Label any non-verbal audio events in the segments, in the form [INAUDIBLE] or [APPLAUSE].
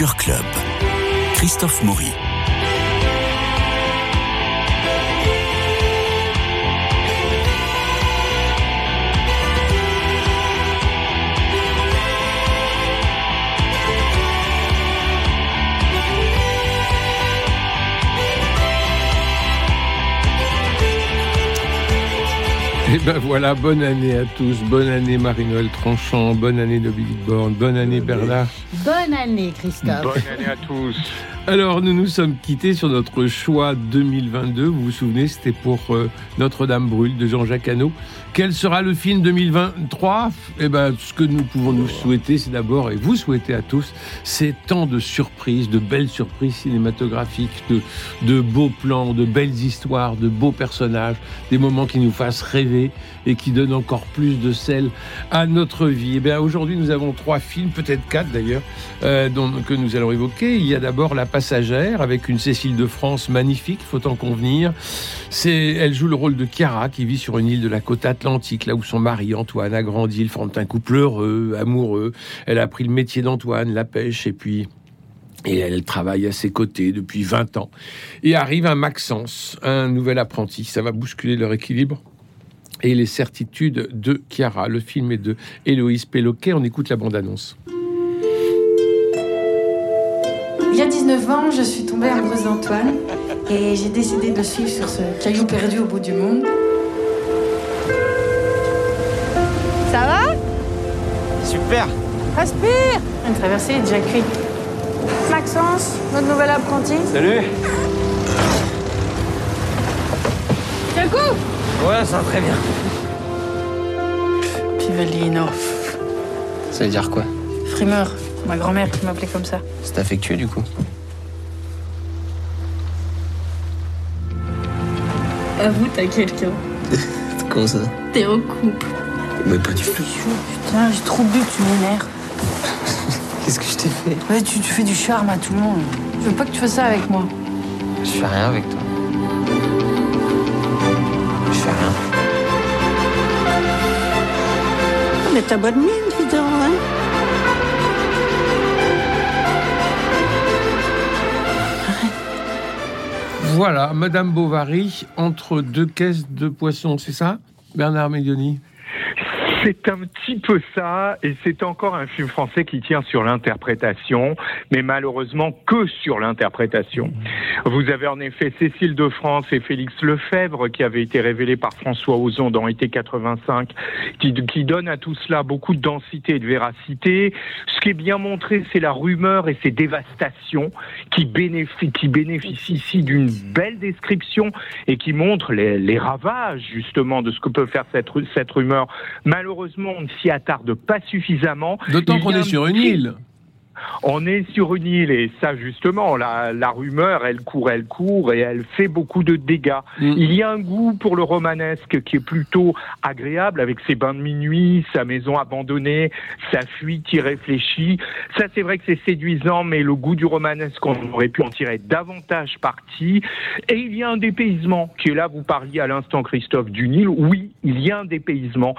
Culture Club. Christophe Maury. Et ben voilà, bonne année à tous, bonne année Marie-Noël Tranchant, bonne année Dominique Borne, bonne année Bernard. Bonne année Christophe. Bonne année à tous. Alors nous nous sommes quittés sur notre choix 2022, vous vous souvenez, c'était pour euh, Notre-Dame brûle de Jean-Jacques Hano. Quel sera le film 2023 Eh ben ce que nous pouvons nous souhaiter, c'est d'abord, et vous souhaitez à tous, c'est tant de surprises, de belles surprises cinématographiques, de, beaux plans, de belles histoires, de beaux personnages, des moments qui nous fassent rêver et qui donnent encore plus de sel à notre vie. Eh bien aujourd'hui nous avons trois films, peut-être quatre d'ailleurs, euh, que nous allons évoquer. Il y a d'abord La Passagère avec une Cécile de France magnifique, faut en convenir. C'est, elle joue le rôle de Chiara qui vit sur une île de la côte atlantique, là où son mari Antoine a grandi. Ils forment un couple heureux, amoureux. Elle a appris le métier d'Antoine, la pêche, et puis et elle travaille à ses côtés depuis 20 ans. Et arrive un Maxence, un nouvel apprenti. Ça va bousculer leur équilibre et les certitudes de Chiara. Le film est de Héloïse Péloquet. On écoute la bande-annonce. 19 ans, je suis tombée amoureuse d'Antoine et j'ai décidé de le suivre sur ce caillou perdu au bout du monde. Ça va? Super Respire Une traversée est déjà cuite. Maxence, notre nouvel apprenti. Salut Quel coup Ouais, ça va très bien. Pivellino. Ça veut dire quoi? Frimeur, ma grand-mère qui m'appelait comme ça. C'est affectueux du coup. Avoue, t'as quelqu'un. [LAUGHS] Comment ça T'es en couple. Mais pas du tout. Putain, j'ai trop bu, tu m'énerves. [LAUGHS] Qu'est-ce que je t'ai fait Ouais, tu, tu fais du charme à tout le monde. Je veux pas que tu fasses ça avec moi. Je fais rien avec toi. Je fais rien. Mais t'as bonne mine, Voilà, Madame Bovary, entre deux caisses de poissons, c'est ça? Bernard Medioni C'est un petit peu ça, et c'est encore un film français qui tient sur l'interprétation, mais malheureusement que sur l'interprétation. Vous avez en effet Cécile de France et Félix Lefebvre qui avaient été révélés par François Ozon dans Été 85, qui, qui donnent à tout cela beaucoup de densité et de véracité. Ce qui est bien montré, c'est la rumeur et ses dévastations qui bénéficient, ici d'une belle description et qui montrent les, ravages justement de ce que peut faire cette, cette rumeur. Malheureusement, on ne s'y attarde pas suffisamment. D'autant qu'on est sur une île. On est sur une île et ça justement, la, la rumeur, elle court, elle court et elle fait beaucoup de dégâts. Mm. Il y a un goût pour le romanesque qui est plutôt agréable avec ses bains de minuit, sa maison abandonnée, sa fuite irréfléchie. Ça, c'est vrai que c'est séduisant, mais le goût du romanesque, on aurait pu en tirer davantage parti. Et il y a un dépaysement qui est là. Vous parliez à l'instant, Christophe, d'une île. Oui, il y a un dépaysement,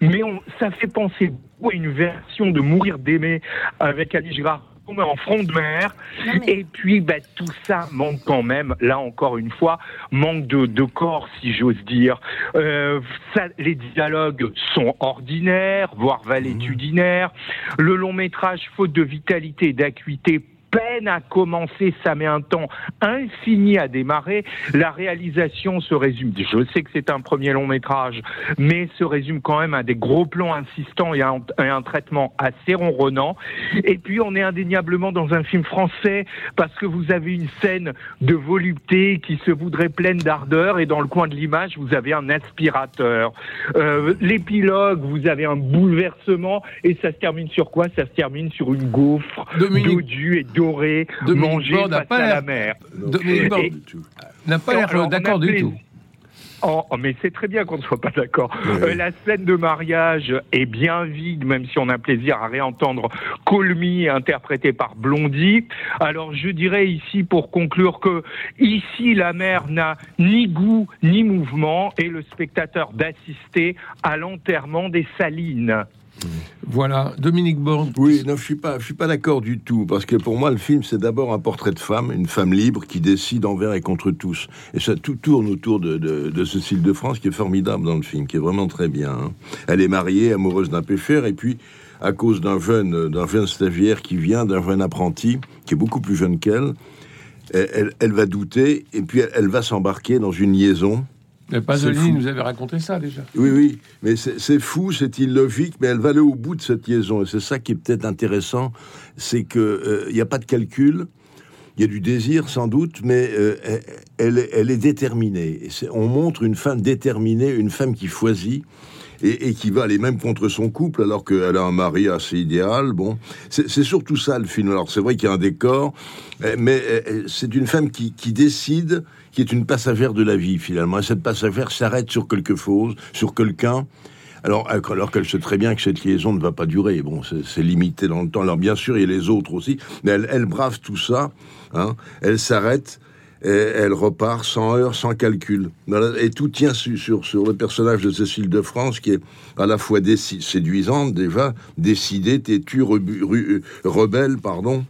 mais on, ça fait penser une version de Mourir d'aimer avec Ali Girard en front de mer. Mais- Et puis, bah, tout ça manque quand même, là encore une fois, manque de, de corps, si j'ose dire. Euh, ça, les dialogues sont ordinaires, voire valétudinaires. Le long métrage, faute de vitalité et d'acuité, peine à commencer, ça met un temps infini à démarrer. La réalisation se résume, je sais que c'est un premier long métrage, mais se résume quand même à des gros plans insistants et un, et un traitement assez ronronnant. Et puis on est indéniablement dans un film français parce que vous avez une scène de volupté qui se voudrait pleine d'ardeur et dans le coin de l'image vous avez un aspirateur. Euh, L'épilogue, vous avez un bouleversement et ça se termine sur quoi? Ça se termine sur une gaufre Dominique- dodue et dorée Dominique face pas à la mer. Dominique Borde Et- n'a pas l'air on d'accord du tout. Oh, oh, mais c'est très bien qu'on ne soit pas d'accord. Euh, la scène de mariage est bien vide, même si on a plaisir à réentendre Colmy interprété par Blondie. Alors je dirais ici pour conclure que ici la mère n'a ni goût ni mouvement et le spectateur d'assister à l'enterrement des salines. Voilà, Dominique Borne. Oui, non, je suis pas, je suis pas d'accord du tout, parce que pour moi, le film, c'est d'abord un portrait de femme, une femme libre qui décide envers et contre tous. Et ça tout tourne autour de, de, de Cécile de France, qui est formidable dans le film, qui est vraiment très bien. hein. Elle est mariée, amoureuse d'un pêcheur, et puis à cause d'un jeune, d'un jeune stagiaire qui vient, d'un jeune apprenti, qui est beaucoup plus jeune qu'elle, elle, elle- va douter, et puis elle va s'embarquer dans une liaison. Mais Pasolini nous avait raconté ça déjà. Oui, oui, mais c'est fou, c'est illogique, mais elle va aller au bout de cette liaison. Et c'est ça qui est peut-être intéressant, c'est que il n'y a pas de calcul, il y a du désir sans doute, mais euh, elle- elle, est- déterminée. Et on montre une femme déterminée, une femme qui choisit. Et, et qui va aller même contre son couple alors qu'elle a un mari assez idéal. Bon, c'est surtout ça le film. Alors c'est vrai qu'il y a un décor, euh, mais euh, c'est une femme qui, qui décide, qui est une passagère de la vie finalement. Et cette passagère s'arrête sur quelque chose, sur quelqu'un. Alors, alors qu'elle sait très bien que cette liaison ne va pas durer. Bon, c'est limité dans le temps. Alors, bien sûr, il y a les autres aussi, mais elle, brave tout ça. Hein, elle s'arrête. Et elle repart sans heure, sans calcul. Et tout tient su- sur, sur le personnage de Cécile de France, qui est à la fois séduisante déjà, décidée, têtue, rebelle, pardon,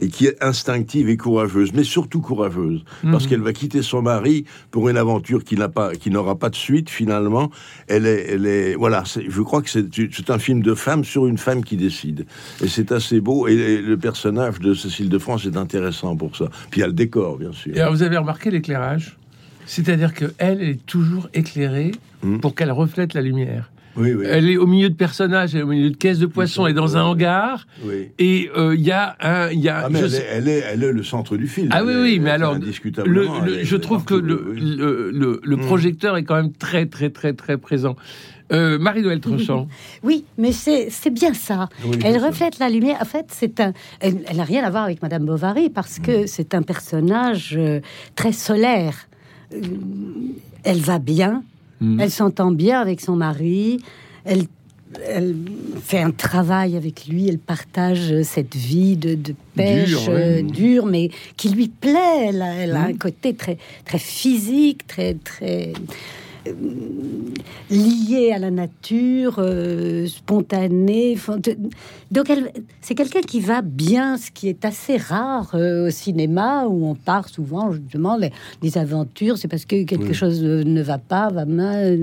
et qui est instinctive et courageuse, mais surtout courageuse, parce qu'elle va quitter son mari pour une aventure qui n'a pas, qui n'aura pas de suite finalement. Elle est, elle est, voilà. c'est- Je crois que c'est un film de femme sur une femme qui décide, et c'est assez beau. Et, et le personnage de Cécile de France est intéressant pour ça. Puis il y a le décor, bien sûr. Et alors, vous avez remarqué l'éclairage? C'est-à-dire qu'elle, elle est toujours éclairée Hmm. pour qu'elle reflète la lumière. Oui, oui. Elle est au milieu de personnages, elle est au milieu de caisses de poissons, elle est dans un hangar, oui. et euh, il y a un... il Y a, Ah, mais elle, sais- est, elle, est, elle est le centre du film. Ah oui, oui, mais alors, indiscutablement. le- je trouve que le, oui. le, le- le Mm. projecteur est quand même très, très, très, très présent. Euh, Marie-Noël Tronchant. [LAUGHS] Oui, mais c'est c'est bien ça. Oui, Elle ça. reflète la lumière. En fait, c'est un. Elle n'a rien à voir avec Madame Bovary parce que c'est un personnage euh, très solaire. Euh, Elle va bien. Mm. Elle s'entend bien avec son mari. Elle, elle fait un travail avec lui. Elle partage euh, cette vie de, de pêche Dure, ouais. euh, dure, mais qui lui plaît. Elle a, elle a Mm. un côté très, très physique, très, très euh, lié à la nature, euh, spontané. fant- Donc, c'est quelqu'un qui va bien, ce qui est assez rare euh, au cinéma où on part souvent justement les, les aventures. C'est parce que quelque Oui. chose ne va pas, va mal,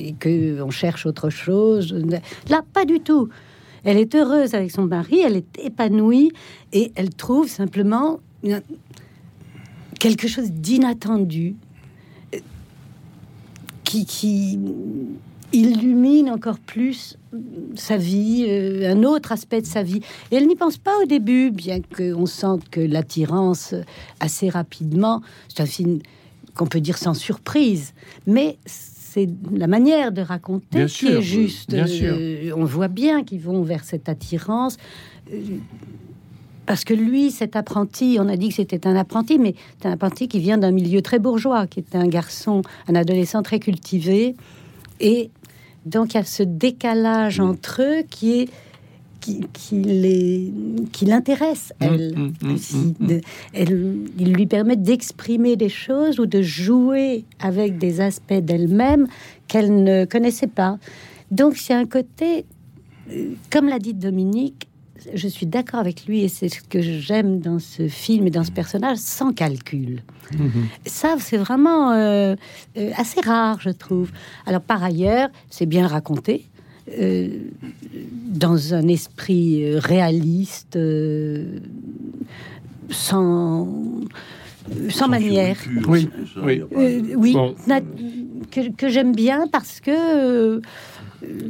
et que on cherche autre chose. Là, pas du tout. Elle est heureuse avec son mari, elle est épanouie et elle trouve simplement quelque chose d'inattendu qui, qui illumine encore plus sa vie, euh, un autre aspect de sa vie. Et elle n'y pense pas au début, bien qu'on sente que l'attirance assez rapidement, c'est un film qu'on peut dire sans surprise, mais c'est la manière de raconter Bien qui sûr, est juste. bien sûr. Euh, on voit bien qu'ils vont vers cette attirance. euh, parce que lui, cet apprenti, on a dit que c'était un apprenti, mais c'est un apprenti qui vient d'un milieu très bourgeois, qui est un garçon, un adolescent très cultivé. Et donc, il y a ce décalage entre eux qui est qui, qui les- qui l'intéresse, elle. Mm, mm, aussi. De- elle- il lui permet d'exprimer des choses ou de jouer avec des aspects d'elle-même qu'elle ne connaissait pas. Donc, c'est un côté, euh, comme l'a dit Dominique, je suis d'accord avec lui et c'est ce que j'aime dans ce film et dans ce personnage, sans calcul. Mhm. Ça, c'est vraiment euh, euh, assez rare, je trouve. Alors, par ailleurs, c'est bien raconté. euh, dans un esprit réaliste, euh, sans, sans Sans manière. Oui, ça, oui. Euh, oui, Bon. que, que j'aime bien parce que. euh,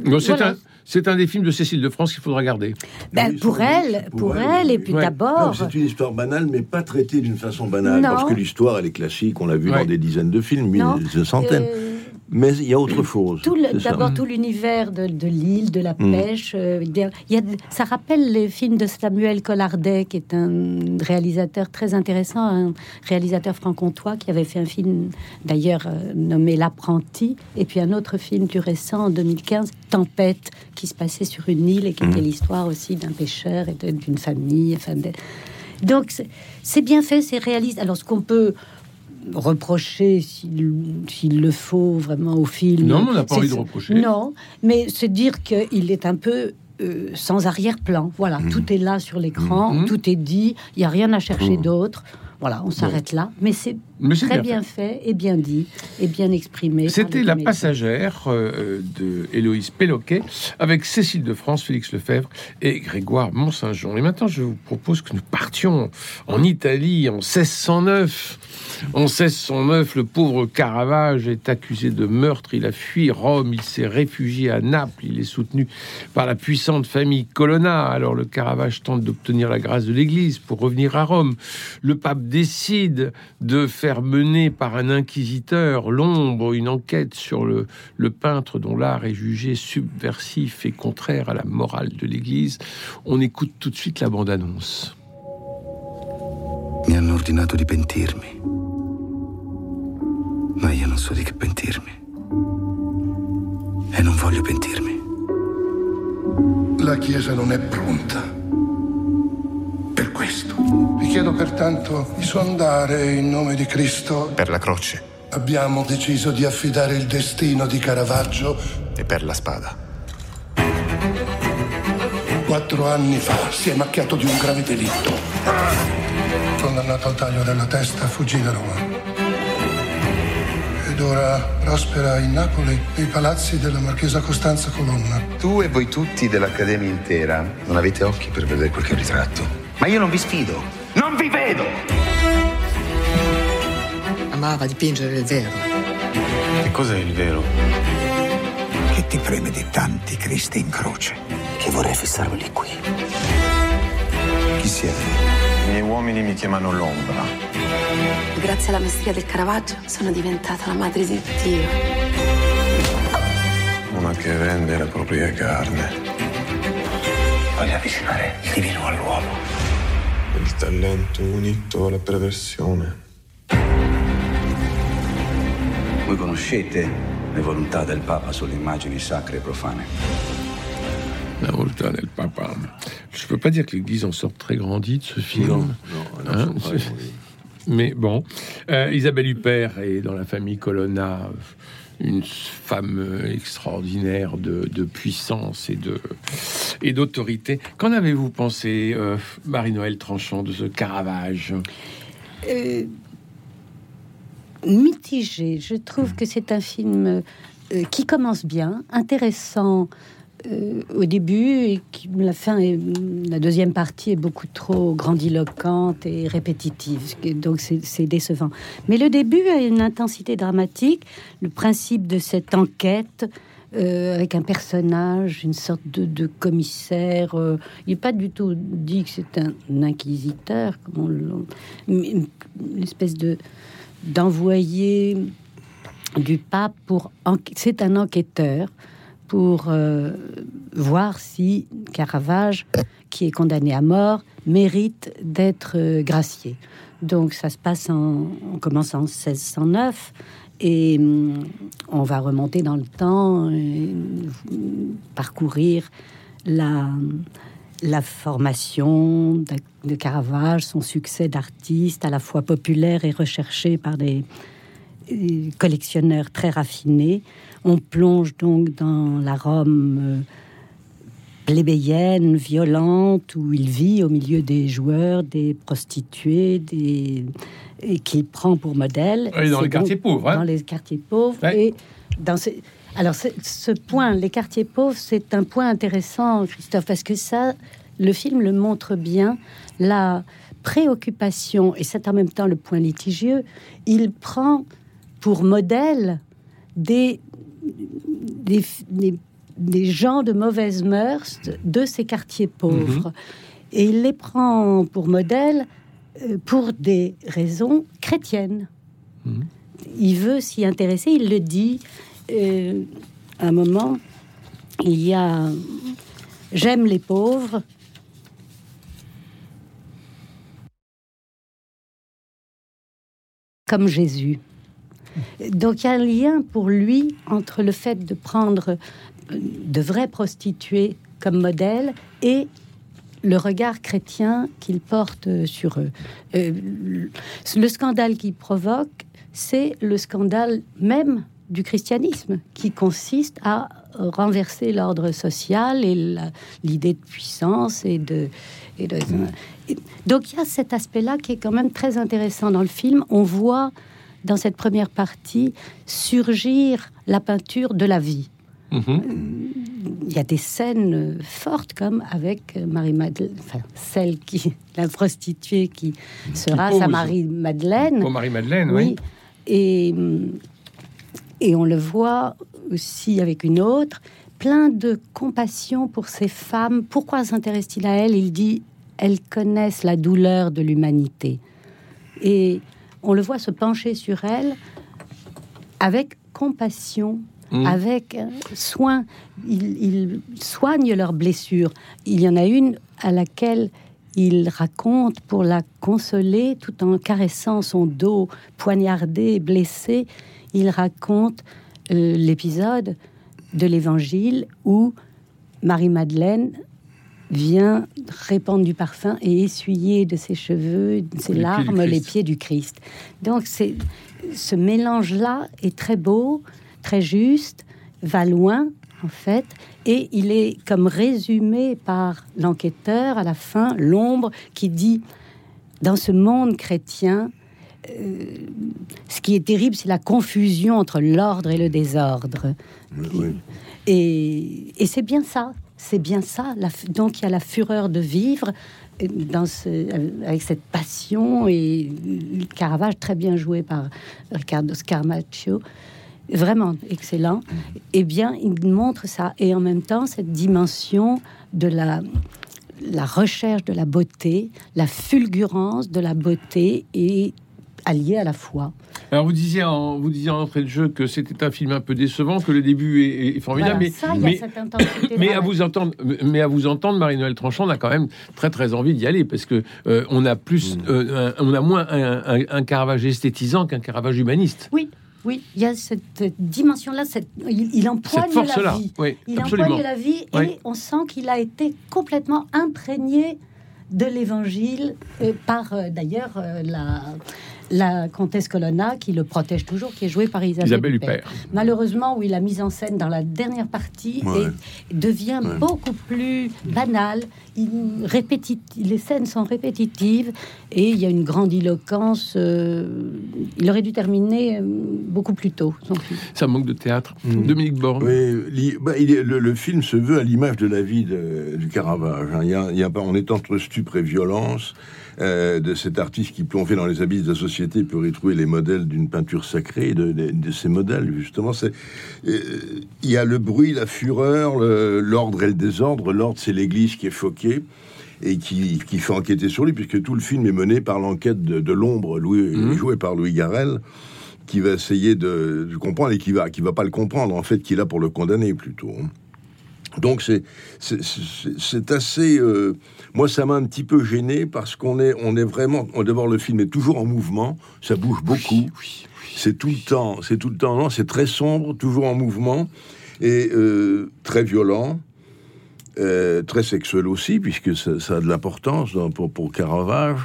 Non, c'est voilà. C'est un des films de Cécile de France qu'il faudra garder. Ben, Oui, pour elle, pour pour elle, elle, et puis Ouais. D'abord. c'est une histoire banale, mais pas traitée d'une façon banale, Non. parce que l'histoire, elle est classique, on l'a vu Ouais. dans des dizaines de films, des centaines. euh, Mais il y a autre chose. d'abord tout l'univers de, de l'île, de la Mm. pêche. euh, y a, ça rappelle les films de Samuel Collardet, qui est un réalisateur très intéressant, un réalisateur franc-comtois qui avait fait un film d'ailleurs euh, nommé L'apprenti, et puis un autre film plus récent en 2015, Tempête, qui se passait sur une île et qui était l'histoire aussi d'un pêcheur et d'une famille. Enfin, de- Donc c'est- c'est bien fait, c'est réaliste. Alors ce qu'on peut reprocher s'il le faut vraiment au film. Non, mais on n'a pas envie de reprocher. Non, mais se dire qu'il est un peu euh, sans arrière-plan. Voilà, Mhm. tout est là sur l'écran, Mhm. tout est dit, il n'y a rien à chercher d'autre. Voilà, on s'arrête là. Mais c'est Mais très bien fait et bien dit et bien exprimé. C'était La. Passagère euh, de Héloïse Péloquet avec Cécile de France, Félix Lefebvre et Grégoire Mont-Saint-Jean. Et maintenant, je vous propose que nous partions en Italie en 1609. En 1609, le pauvre Caravage est accusé de meurtre. Il a fui Rome, il s'est réfugié à Naples. Il est soutenu par la puissante famille Colonna. Alors le Caravage tente d'obtenir la grâce de l'Église pour revenir à Rome. Le pape décide de faire mener par un inquisiteur, l'ombre, une enquête sur le, le peintre dont l'art est jugé subversif et contraire à la morale de l'Église. On écoute tout de suite la bande-annonce. Mi hanno ordinato di pentirmi. Ma io non so di che pentirmi. E non voglio pentirmi. La Chiesa non è pronta. Vi chiedo pertanto di sondare in nome di Cristo. Per la croce Abbiamo deciso di affidare il destino di Caravaggio e per la spada. quattro anni fa. Si è macchiato di un grave delitto. Condannato al taglio della testa, fuggì da Roma. Ed ora prospera in Napoli, nei palazzi della marchesa Costanza Colonna. Tu e voi tutti dell'Accademia intera non avete occhi per vedere quel che ho ritratto. Ma io non vi sfido. Non vi vedo! Amava dipingere il vero. Che cos'è il vero? Che ti preme di tanti Cristi in croce? Che vorrei fissarveli qui. Chi siete? I miei uomini mi chiamano l'ombra. Grazie alla mestria del Caravaggio sono diventata la madre di Dio. Una che vende la propria carne. Voglio avvicinare il divino all'uomo. Talento unito alla perversione. Voi conoscete le volontà del Papa sulle immagini sacre e profane? La volonté del papa. Je peux pas dire que l'Église en sort très grandie de ce film. Non, non, Hein. Mais bon, euh, Isabelle Huppert est dans la famille Colonna, une femme extraordinaire de, de puissance et de et d'autorité. Qu'en avez-vous pensé, euh, Marie-Noël Tranchant, de ce Caravage? Euh, mitigé. Je trouve que c'est un film euh, qui commence bien, intéressant euh, au début et la fin, est, la deuxième partie est beaucoup trop grandiloquente et répétitive, donc c'est décevant. Mais le début a une intensité dramatique, le principe de cette enquête. euh, avec un personnage, une sorte de, commissaire. euh, il n'est pas du tout dit que c'est un inquisiteur, une, une espèce de d'envoyé du pape pour c'est un enquêteur pour euh, voir si Caravage, qui est condamné à mort, mérite d'être euh, gracié. Donc ça se passe en, on commence en 1609 et hum, on va remonter dans le temps, et, hum, parcourir la, formation de, Caravage, son succès d'artiste à la fois populaire et recherché par des euh, collectionneurs très raffinés. On plonge donc dans la Rome euh, plébéienne, violente, où il vit au milieu des joueurs, des prostituées, des et qu'il prend pour modèle. Oui, dans les quartiers pauvres, hein. Dans les quartiers pauvres et dans ces- alors ce, ce point, les quartiers pauvres, c'est un point intéressant, Christophe, parce que ça, le film le montre bien. La préoccupation et c'est en même temps le point litigieux. Il prend pour modèle des des, des- des gens de mauvaise mœurs de ces quartiers pauvres. Et il les prend pour modèle euh, pour des raisons chrétiennes. Il veut s'y intéresser, il le dit. euh, à un moment, il y a J'aime les pauvres. Comme Jésus. Donc il y a un lien pour lui entre le fait de prendre euh, de vraies prostituées comme modèle et le regard chrétien qu'il porte sur eux. Euh, le scandale qu'il provoque, c'est le scandale même du christianisme, qui consiste à renverser l'ordre social et l'idée de puissance et de... et de- et- donc il y a cet aspect-là qui est quand même très intéressant dans le film. On voit dans cette première partie surgir la peinture de la vie. Il y a des scènes euh, fortes comme avec euh, Marie-Madeleine, enfin celle qui, [LAUGHS] la prostituée qui sera sa Marie-Madeleine. Pour Marie-Madeleine, oui. Et, hum, et on le voit aussi avec une autre, plein de compassion pour ces femmes. Pourquoi s'intéresse-t-il à elles? Il dit elles connaissent la douleur de l'humanité. Et on le voit se pencher sur elles avec compassion, Mm. avec euh, soin. Il, il soigne leurs blessures. Il y en a une à laquelle il raconte pour la consoler tout en caressant son dos poignardé, blessé. Il raconte euh, l'épisode de l'évangile où Marie-Madeleine vient répandre du parfum et essuyer de ses cheveux, de ses Les pieds du larmes, les pieds du Christ. Donc c'est ce mélange-là est très beau, très juste, va loin en fait, et il est comme résumé par l'enquêteur à la fin, l'ombre qui dit dans ce monde chrétien, euh, ce qui est terrible, c'est la confusion entre l'ordre et le désordre. Et, et c'est bien ça, c'est bien ça. Donc il y a la fureur de vivre euh, ce, avec cette passion et Caravage très bien joué par Riccardo Scarmaccio, vraiment excellent. Eh bien, il montre ça et en même temps cette dimension de la la recherche de la beauté, la fulgurance de la beauté et alliée à la foi. Alors vous disiez en vous disiez en entrée de jeu que c'était un film un peu décevant, que le début est, est formidable, Voilà, mais ça, il y a mais, cette intensité mais à vous entendre, mais à vous entendre, Marie-Noël Tranchant, on a quand même très très envie d'y aller parce que euh, on a plus, euh, un- on a moins un, un- un Caravage esthétisant qu'un Caravage humaniste. Oui, oui, il y a cette dimension-là, cette, il, il empoigne Cette la vie. oui, il absolument. empoigne la vie Oui. et on sent qu'il a été complètement imprégné de l'évangile euh, par euh, d'ailleurs euh, la, la comtesse Colonna qui le protège toujours, qui est jouée par Isabelle, Isabelle Huppert. Huppert. Malheureusement, oui, la mise en scène dans la dernière partie Ouais. est- devient Ouais. beaucoup plus banale. Il, répétit, les scènes sont répétitives et il y a une grandiloquence. euh, il aurait dû terminer euh, beaucoup plus tôt. son film. Ça manque de théâtre. Dominique Borne. Oui, li- bah, il est- le, le film se veut à l'image de la vie de- du Caravage. hein. Il y a, il y a pas- on est entre stupre et violence euh, de cet artiste qui, plongé dans les abysses de la société, peut retrouver les modèles d'une peinture sacrée, de, de- de ces modèles, justement. C'est, euh, il y a le bruit, la fureur, l'ordre et le désordre. L'ordre, c'est l'Église qui est foquée et qui, qui fait enquêter sur lui, puisque tout le film est mené par l'enquête de, de l'ombre, Louis, joué par Louis Garrel, qui va essayer de, de comprendre et qui va, qui va pas le comprendre, en fait, qui est là pour le condamner plutôt. Donc c'est assez. euh, moi, ça m'a un petit peu gêné parce qu'on est on est vraiment. D'abord, le film est toujours en mouvement, ça bouge beaucoup. C'est tout le temps, c'est tout le temps. Non, c'est très sombre, toujours en mouvement et euh, très violent. Euh, très sexuel aussi, puisque ça, ça a de l'importance pour, pour Caravage.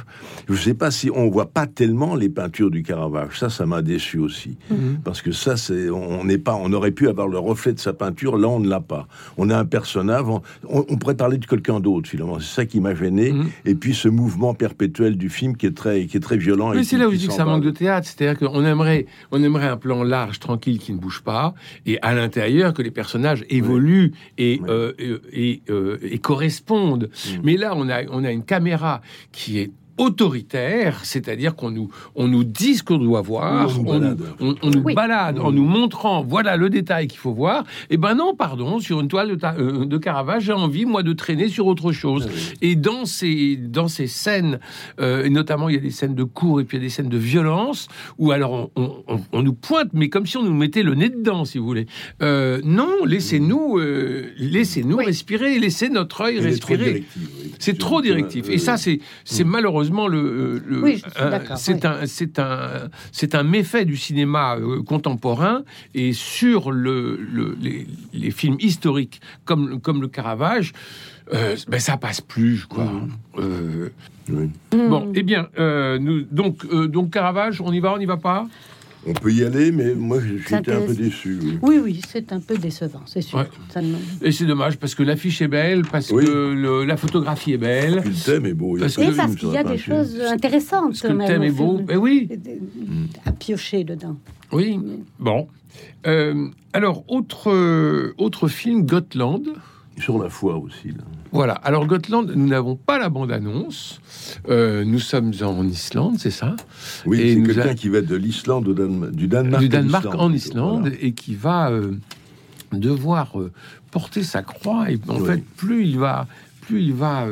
Je ne sais pas si on voit pas tellement les peintures du Caravage. Ça, ça m'a déçu aussi, Mhm. parce que ça, c'est on n'est pas, on aurait pu avoir le reflet de sa peinture. Là, on ne l'a pas. On a un personnage. On, on pourrait parler de quelqu'un d'autre finalement. C'est ça qui m'a gêné. Et puis ce mouvement perpétuel du film qui est très, qui est très violent. qui- c'est là où je dis que ça manque de théâtre. C'est-à-dire qu'on aimerait, on aimerait un plan large, tranquille, qui ne bouge pas, et à l'intérieur que les personnages évoluent et, euh, et, euh, et correspondent. Mm. Mais là, on a, on a une caméra qui est autoritaire, c'est-à-dire qu'on nous, on nous dit ce qu'on doit voir, Oui, on nous on, balade. on- on nous balade en nous montrant, voilà le détail qu'il faut voir. Et ben non, pardon, sur une toile de, ta- euh, de Caravage, j'ai envie, moi, de traîner sur autre chose. Et dans ces, dans ces scènes, euh, et notamment, il y a des scènes de cours et puis il y a des scènes de violence, où alors on, on- on- on nous pointe, mais comme si on nous mettait le nez dedans, si vous voulez. Euh, non, laissez-nous euh, laissez-nous respirer, laissez notre œil respirer. C'est trop directif. Et ça, c'est c'est malheureusement le. le- Oui, d'accord, c'est un, c'est un, c'est un méfait du cinéma euh, contemporain et sur le, le- les, les films historiques comme comme le Caravage. euh, ben ça passe plus quoi. Euh, Bon, eh bien, euh, nous, donc, euh, donc Caravage, on y va, on n'y va pas? On peut y aller, mais moi j'étais un peu déçu. oui. Oui, oui, c'est un peu décevant, c'est sûr. Ouais. Ça ne- Et c'est dommage parce que l'affiche est belle, parce Oui. que le- la photographie est belle. Puis le thème est beau. il y a Parce Et parce qu'il y a des choses intéressantes. Parce que quand le même, thème est beau. Eh oui, À piocher dedans. oui. Bon. Euh, alors, autre, euh, autre film, Gotland. Sur la foi aussi. Là. Voilà. Alors, Gotland, nous n'avons pas la bande-annonce. Euh, nous sommes en Islande, c'est ça? Oui, c'est quelqu'un a- qui va de l'Islande au du Danemark, du Danemark en Islande voilà. et qui va euh, devoir euh, porter sa croix. Et en Oui. fait, plus il va, plus il va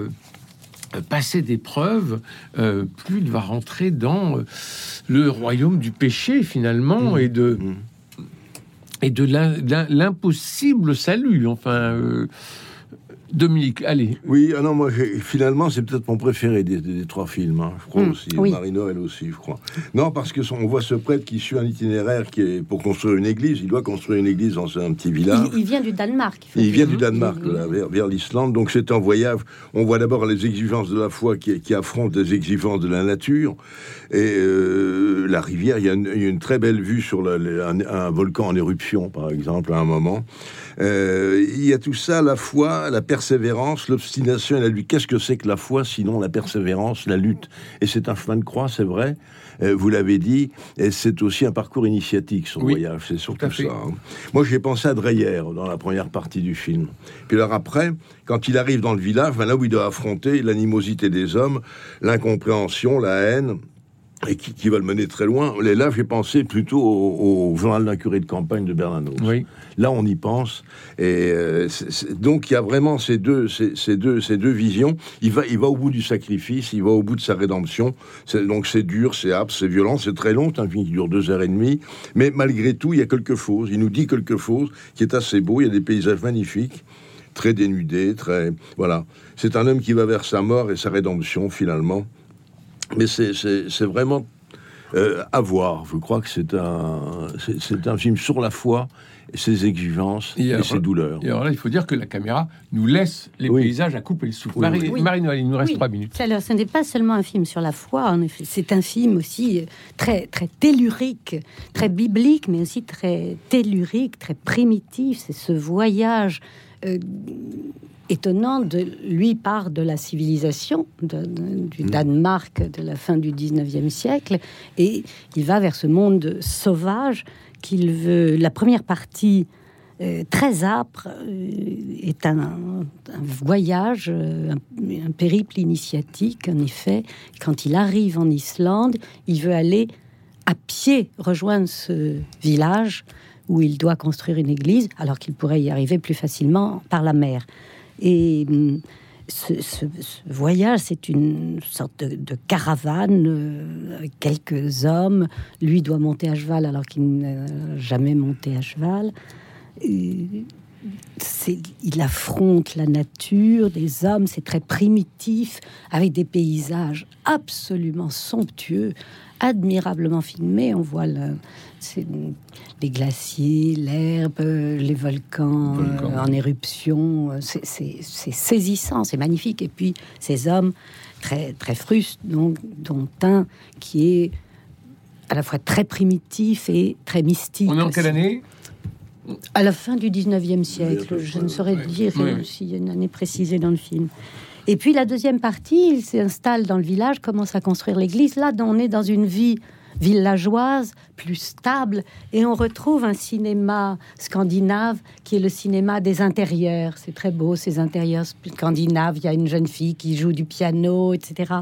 passer d'épreuves, euh, plus il va rentrer dans euh, le royaume du péché finalement et de Mm. et de l'im- l'im- l'impossible salut. Enfin, euh, Dominique, allez. Oui, ah non, moi, finalement, c'est peut-être mon préféré des, des- des trois films, hein, je crois Mm, aussi. oui. Marie-Noël aussi, je crois. Non, parce que son- on voit ce prêtre qui suit un itinéraire qui est pour construire une église. Il doit construire une église dans un petit village. Il, il vient du Danemark. Il vient hein. du Danemark, là, vers, vers l'Islande. Donc c'est un voyage. On voit d'abord les exigences de la foi qui, qui affrontent les exigences de la nature. Et euh, la rivière, il y, a une, il y a une très belle vue sur un, un volcan en éruption, par exemple, à un moment. Euh, il y a tout ça, la foi, la persévérance, l'obstination et la lutte. Qu'est-ce que c'est que la foi, sinon la persévérance, la lutte? Et c'est un chemin de croix, c'est vrai. Euh, vous l'avez dit, et c'est aussi un parcours initiatique, son Oui, voyage. C'est surtout ça. hein. Moi, j'ai pensé à Dreyer dans la première partie du film. Puis alors après, quand il arrive dans le village, ben là où il doit affronter l'animosité des hommes, l'incompréhension, la haine, et qui, qui va le mener très loin. Et là, j'ai pensé plutôt au, au journal d'un curé de campagne de Bernanos. Oui. Là, on y pense. Et euh, donc, il y a vraiment ces deux, ces, ces deux, ces deux visions. Il va, il va au bout du sacrifice, il va au bout de sa rédemption. Donc, c'est dur, c'est âpre, c'est violent, c'est très long. C'est un film qui dure deux heures et demie. Mais malgré tout, il y a quelque chose. Il nous dit quelque chose qui est assez beau. Il y a des paysages magnifiques, très dénudés, très. Voilà. C'est un homme qui va vers sa mort et sa rédemption, finalement. Mais c'est- vraiment euh, à voir. Je crois que c'est un, c'est- un film sur la foi, et ses exigences et, alors- ses douleurs. Et alors là, il faut dire que la caméra nous laisse les Oui. paysages à couper le souffle. Oui, Marie, oui. Marie-Noël, il nous reste trois minutes. Alors, ce n'est pas seulement un film sur la foi, en effet. C'est un film aussi euh, très, très tellurique, très biblique, mais aussi très tellurique, très primitif. C'est ce voyage euh, étonnant de lui part de la civilisation de- de- du Danemark de la fin du 19e siècle et il va vers ce monde sauvage qu'il veut. La première partie euh, très âpre euh, est un, un voyage, euh, un, un périple initiatique. En effet, quand il arrive en Islande, il veut aller à pied rejoindre ce village où il doit construire une église, alors qu'il pourrait y arriver plus facilement par la mer. Et hum, ce, voyage, c'est une sorte de, caravane euh, quelques hommes. Lui doit monter à cheval alors qu'il n'a jamais monté à cheval. Et il affronte la nature, des hommes, c'est très primitif, avec des paysages absolument somptueux, admirablement filmés. On voit le- c'est- les glaciers, l'herbe, les volcans, Volcans. euh, en éruption. C'est- C'est saisissant, c'est magnifique. Et puis ces hommes très, très frustes, donc, dont un qui est à la fois très primitif et très mystique. On est en quelle année? À la fin du 19e Oui, à siècle, je ne saurais ouais. dire Oui, euh, s'il y a une année précisée dans le film. Et puis la deuxième partie, il s'installe dans le village, commence à construire l'église. Là, on est dans une vie villageoise, plus stable, et on retrouve un cinéma scandinave qui est le cinéma des intérieurs. C'est très beau, ces intérieurs scandinaves. Il y a une jeune fille qui joue du piano, etc.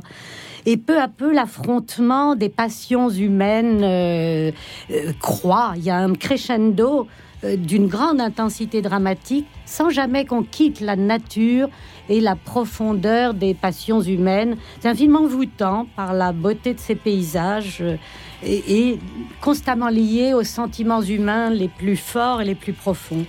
Et peu à peu, l'affrontement des passions humaines euh, euh, croît. Il y a un crescendo d'une grande intensité dramatique, sans jamais qu'on quitte la nature et la profondeur des passions humaines. C'est un film envoûtant par la beauté de ses paysages euh, et, et constamment lié aux sentiments humains les plus forts et les plus profonds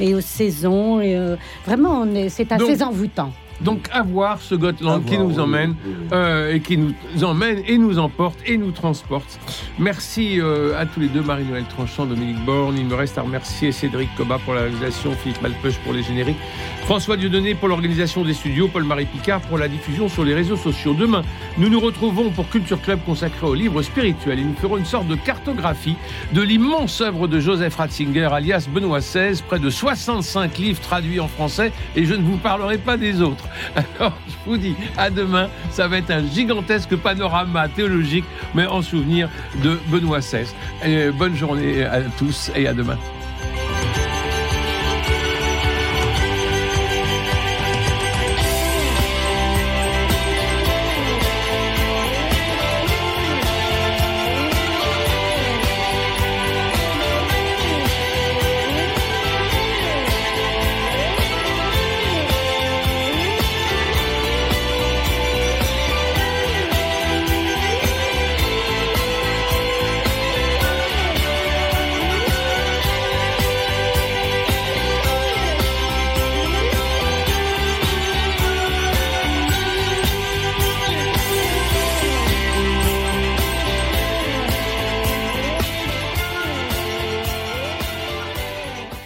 et aux saisons. Et, euh, vraiment, c'est assez Donc- envoûtant. Donc à voir ce Gotland qui nous oui, emmène oui, oui. euh, et qui nous emmène et nous emporte et nous transporte. Merci euh, à tous les deux, Marie-Noël Tranchant, Dominique Borne. Il me reste à remercier Cédric Coba pour la réalisation, Philippe Malpeuch pour les génériques, François Dieudonné pour l'organisation des studios, Paul-Marie Picard pour la diffusion sur les réseaux sociaux. Demain, nous nous retrouvons pour Culture Club consacré au livre spirituel et nous ferons une sorte de cartographie de l'immense œuvre de Joseph Ratzinger, alias Benoît XVI, près de 65 livres traduits en français et je ne vous parlerai pas des autres. [LAUGHS] Alors, je vous dis à demain, ça va être un gigantesque panorama théologique, mais en souvenir de Benoît XVI. Bonne journée à tous et à demain.